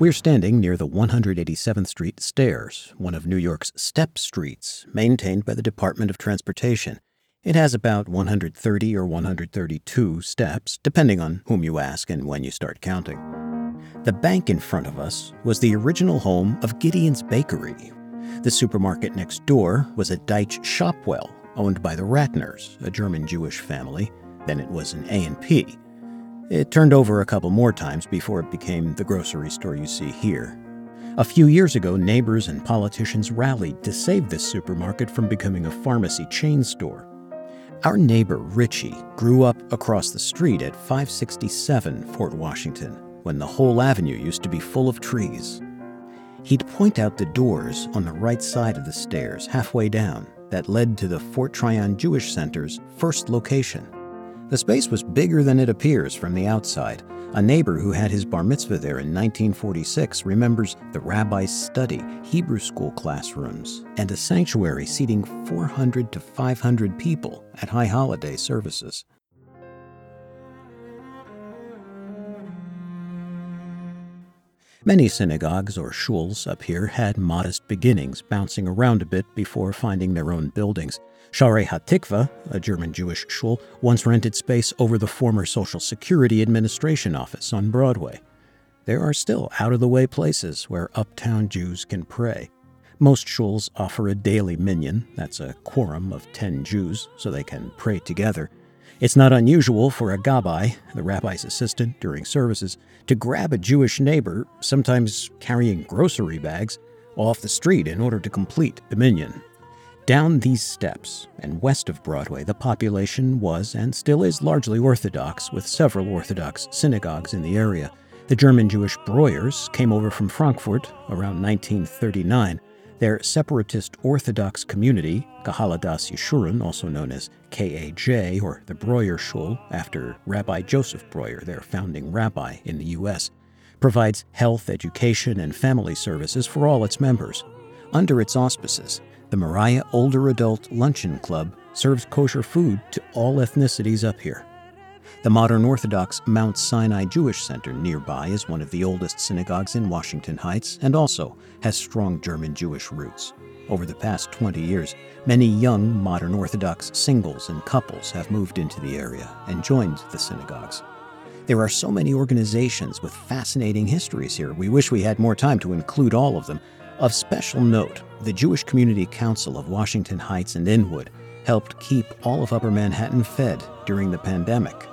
We're standing near the 187th Street stairs, one of New York's step streets, maintained by the Department of Transportation. It has about 130 or 132 steps, depending on whom you ask and when you start counting. The bank in front of us was the original home of Gideon's Bakery. The supermarket next door was a Daitch Shopwell, owned by the Ratners, a German Jewish family. Then it was an A&P. It turned over a couple more times before it became the grocery store you see here. A few years ago, neighbors and politicians rallied to save this supermarket from becoming a pharmacy chain store. Our neighbor Richie grew up across the street at 567 Fort Washington when the whole avenue used to be full of trees. He'd point out the doors on the right side of the stairs halfway down that led to the Fort Tryon Jewish Center's first location. The space was bigger than it appears from the outside. A neighbor who had his bar mitzvah there in 1946 remembers the rabbi's study, Hebrew school classrooms, and a sanctuary seating 400 to 500 people at high holiday services. Many synagogues or shuls up here had modest beginnings, bouncing around a bit before finding their own buildings. Shaarei HaTikva, a German Jewish shul, once rented space over the former Social Security Administration office on Broadway. There are still out of the way places where uptown Jews can pray. Most shuls offer a daily minyan, that's a quorum of 10 Jews, so they can pray together. It's not unusual for a gabbai, the rabbi's assistant during services, to grab a Jewish neighbor, sometimes carrying grocery bags, off the street in order to complete the minyan. Down these steps and west of Broadway, the population was and still is largely Orthodox, with several Orthodox synagogues in the area. The German Jewish Breuers came over from Frankfurt around 1939. Their separatist Orthodox community, K'hal Adath Jeshurun, also known as KAJ or the Breuer Shul, after Rabbi Joseph Breuer, their founding rabbi in the U.S., provides health, education, and family services for all its members. Under its auspices, the Moriah Older Adult Luncheon Club serves kosher food to all ethnicities up here. The modern Orthodox Mount Sinai Jewish Center nearby is one of the oldest synagogues in Washington Heights and also has strong German Jewish roots. Over the past 20 years, many young modern Orthodox singles and couples have moved into the area and joined the synagogues. There are so many organizations with fascinating histories here. We wish we had more time to include all of them, of special note, the Jewish Community Council of Washington Heights and Inwood helped keep all of Upper Manhattan fed during the pandemic.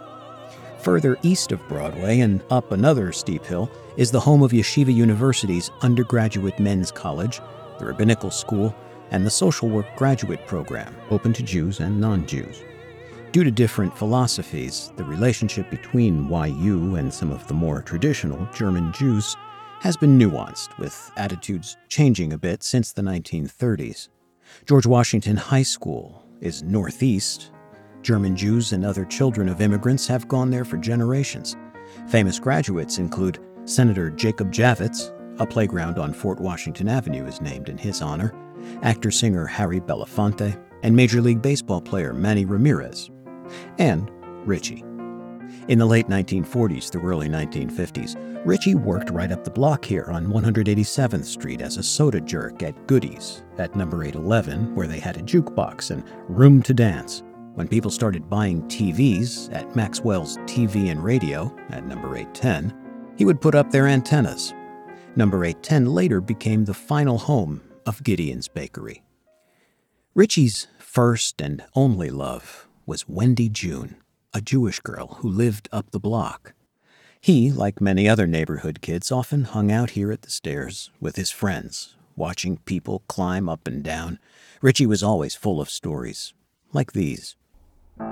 Further east of Broadway and up another steep hill is the home of Yeshiva University's undergraduate men's college, the rabbinical school, and the social work graduate program, open to Jews and non Jews. Due to different philosophies, the relationship between YU and some of the more traditional German Jews has been nuanced, with attitudes changing a bit since the 1930s. George Washington High School is northeast. German Jews and other children of immigrants have gone there for generations. Famous graduates include Senator Jacob Javits, a playground on Fort Washington Avenue is named in his honor, actor singer Harry Belafonte, and Major League Baseball player Manny Ramirez, and Richie. In the late 1940s through early 1950s, Richie worked right up the block here on 187th Street as a soda jerk at Goodies at number 811, where they had a jukebox and room to dance. When people started buying TVs at Maxwell's TV and Radio at number 810, he would put up their antennas. Number 810 later became the final home of Gideon's Bakery. Richie's first and only love was Wendy June, a Jewish girl who lived up the block. He, like many other neighborhood kids, often hung out here at the stairs with his friends, watching people climb up and down. Richie was always full of stories, like these. So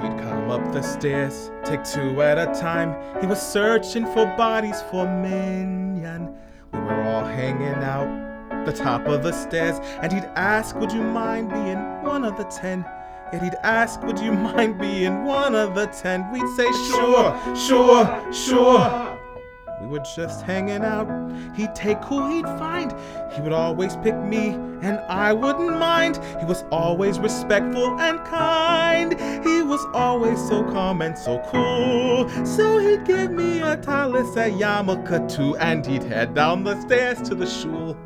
he'd come up the stairs, take two at a time. He was searching for bodies for Minyan. We were all hanging out the top of the stairs, and he'd ask, Would you mind being one of the ten? And he'd ask, Would you mind being one of the ten? We'd say, Sure, sure, sure. We were just hanging out. He'd take who he'd find. He would always pick me, and I wouldn't mind. He was always respectful and kind. He was always so calm and so cool. So he'd give me a tallis at yarmulke too, and he'd head down the stairs to the shul.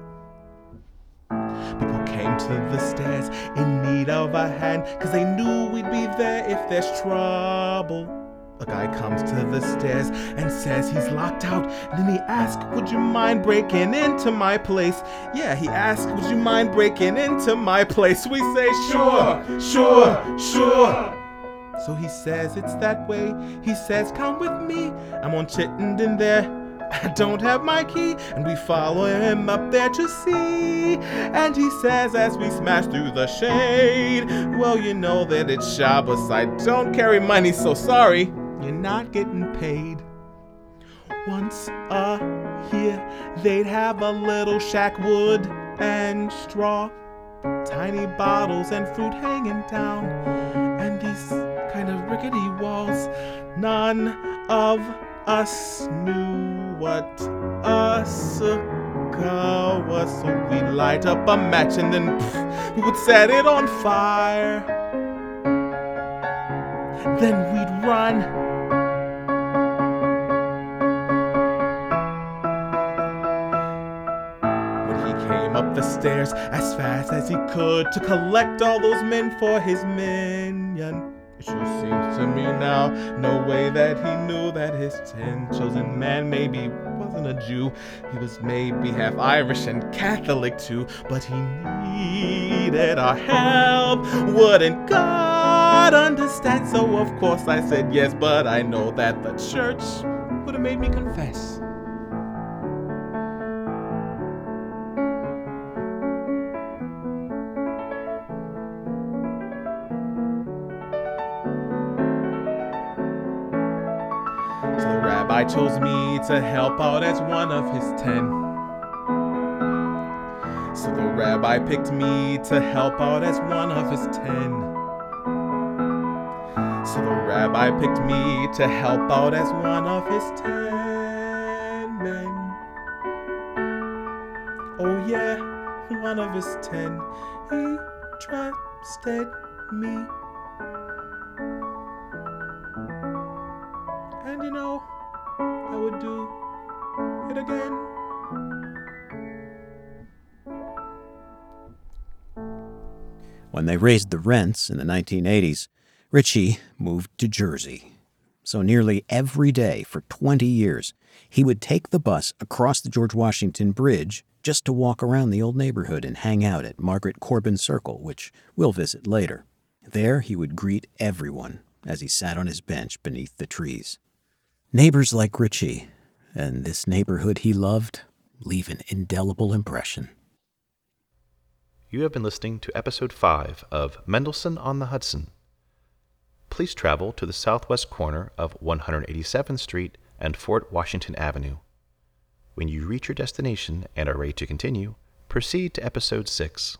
People came to the stairs in need of a hand, cause they knew we'd be there if there's trouble. A guy comes to the stairs and says he's locked out. And then he asks, Would you mind breaking into my place? Yeah, he asks, Would you mind breaking into my place? We say, Sure, sure, sure. So he says it's that way. He says, Come with me. I'm on Chittenden there. I don't have my key, and we follow him up there to see. And he says, as we smash through the shade, Well, you know that it's Shabbos. I don't carry money, so sorry you're not getting paid. Once a year, they'd have a little shack, wood and straw, tiny bottles and fruit hanging down, and these kind of rickety walls. None of us knew what a sukkah was, so we'd light up a match and then pff, we would set it on fire. Then we'd run the stairs as fast as he could to collect all those men for his minyan. It sure seems to me now, no way that he knew that his ten chosen man maybe wasn't a Jew. He was maybe half Irish and Catholic too, but he needed our help. Wouldn't God understand? So of course I said yes, but I know that the church would have made me confess. Rabbi chose me to help out as one of his ten. So the rabbi picked me to help out as one of his ten. So the rabbi picked me to help out as one of his ten men. Oh yeah, one of his ten. He trusted me. It again. When they raised the rents in the 1980s, Richie moved to Jersey. So nearly every day for 20 years, he would take the bus across the George Washington Bridge just to walk around the old neighborhood and hang out at Margaret Corbin Circle, which we'll visit later. There he would greet everyone as he sat on his bench beneath the trees. Neighbors like Richie and this neighborhood he loved leave an indelible impression. You have been listening to episode 5 of Mendelssohn on the Hudson. Please travel to the southwest corner of 187th Street and Fort Washington Avenue. When you reach your destination and are ready to continue, proceed to episode 6.